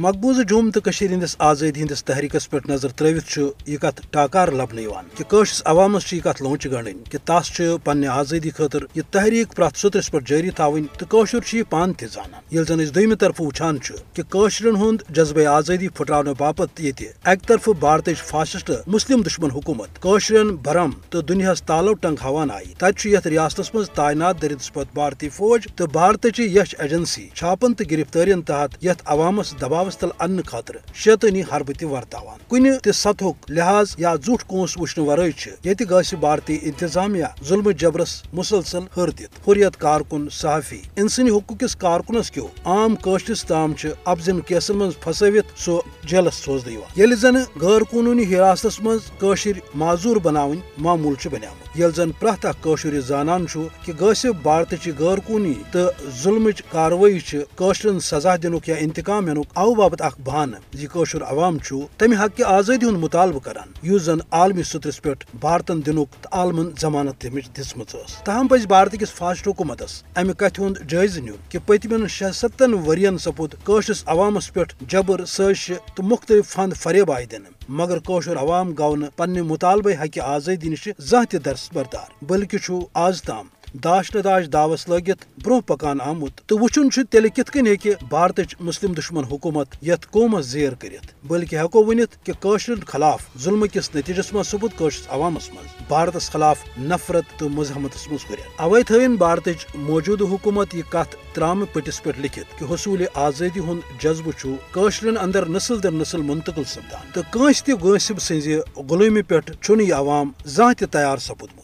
مقبوضہ جوم تو ہندس آزادی ہندس تحریکس پہ نظر تروت یہ کت ٹاکار لبن کہ عوامس یہ کت لونچ گنڈن کہ تس پنہ آزادی خاطر یہ تحریک پریت سترس پہ جاری تھوین تو قشر یہ پان تہ زانان۔ یل زن اس دویمہ طرف وچان کہ قشرن ہند جذبہ آزادی پھٹراؤ باپت یہ اک طرف بھارت فاسسٹ مسلم دشمن حکومت قشرن برم تو دنیا تالو ٹنگ ہوان آئی تت یت ریاستس مز تعینات درد پت بھارتی فوج تو بھارت یش ایجنسی چھاپن تو گرفتارین تحت یت عوامس دباؤ تل ان خاطر شیطانی حربہ تہ ورتان کن تہ لحاظ یا زوٹ کونس وچھنے ورائے یہ گھس بھارتی انتظامیہ ظلم جبرس مسلسل ہر دت حریت کارکن صحافی انسانی حقوق کس کارکنس کیو عام قشرس تام ابزن کیسن من پھسوت سو جیلس سوزن یل زن غیر قانونی حراست مزر معذور بناون معمول بنیامت یل زن پریت اخر زانان کہ غصب بھارت چہ غیر قونی تو ظلم کاروی قشرن سزا دنک یا انتقام ینک او باپت اخ بہانہ یہ جی عوام تمہ حق آزادی ہند مطالبہ کران اس زن عالمی سترس پہ بھارتن دنک تو عالمن ضمانت دم تاہم پز بھارت کس فاسٹ حکومتس امہ کت ہند جائزہ نیون کہ پتمن شہ ستن ورین سپود قشرس عوامس پہ جبر، سازش تو مختلف فند فریب آئی دن مگر کوشر عوام گو پنہ مطالبہ حق آزادی نش زان تہ درس بردار۔ بلکہ آز تام داش داش دعوس لگت برو پکان آمت تو وچن تیل کت کن ہیکہ بھارت مسلم دشمن حکومت یت قومس زیر کرت بلکہ ہیکو ونت کہ خلاف ظلم کس نتیجس من ثبوت قشرس عوامس من بھارتس خلاف نفرت تو مزاحمتس مز ہرت اوے تھوین بھارت موجودہ حکومت یہ کت ترام پٹس پہ لکھت کہ حصول آزادی ہند جذبہ قشرن اندر نسل در نسل منتقل سپدان۔ تو کنس تہ غصب سز غلومی پہ یہ عوام زان تہ تیار سپودمت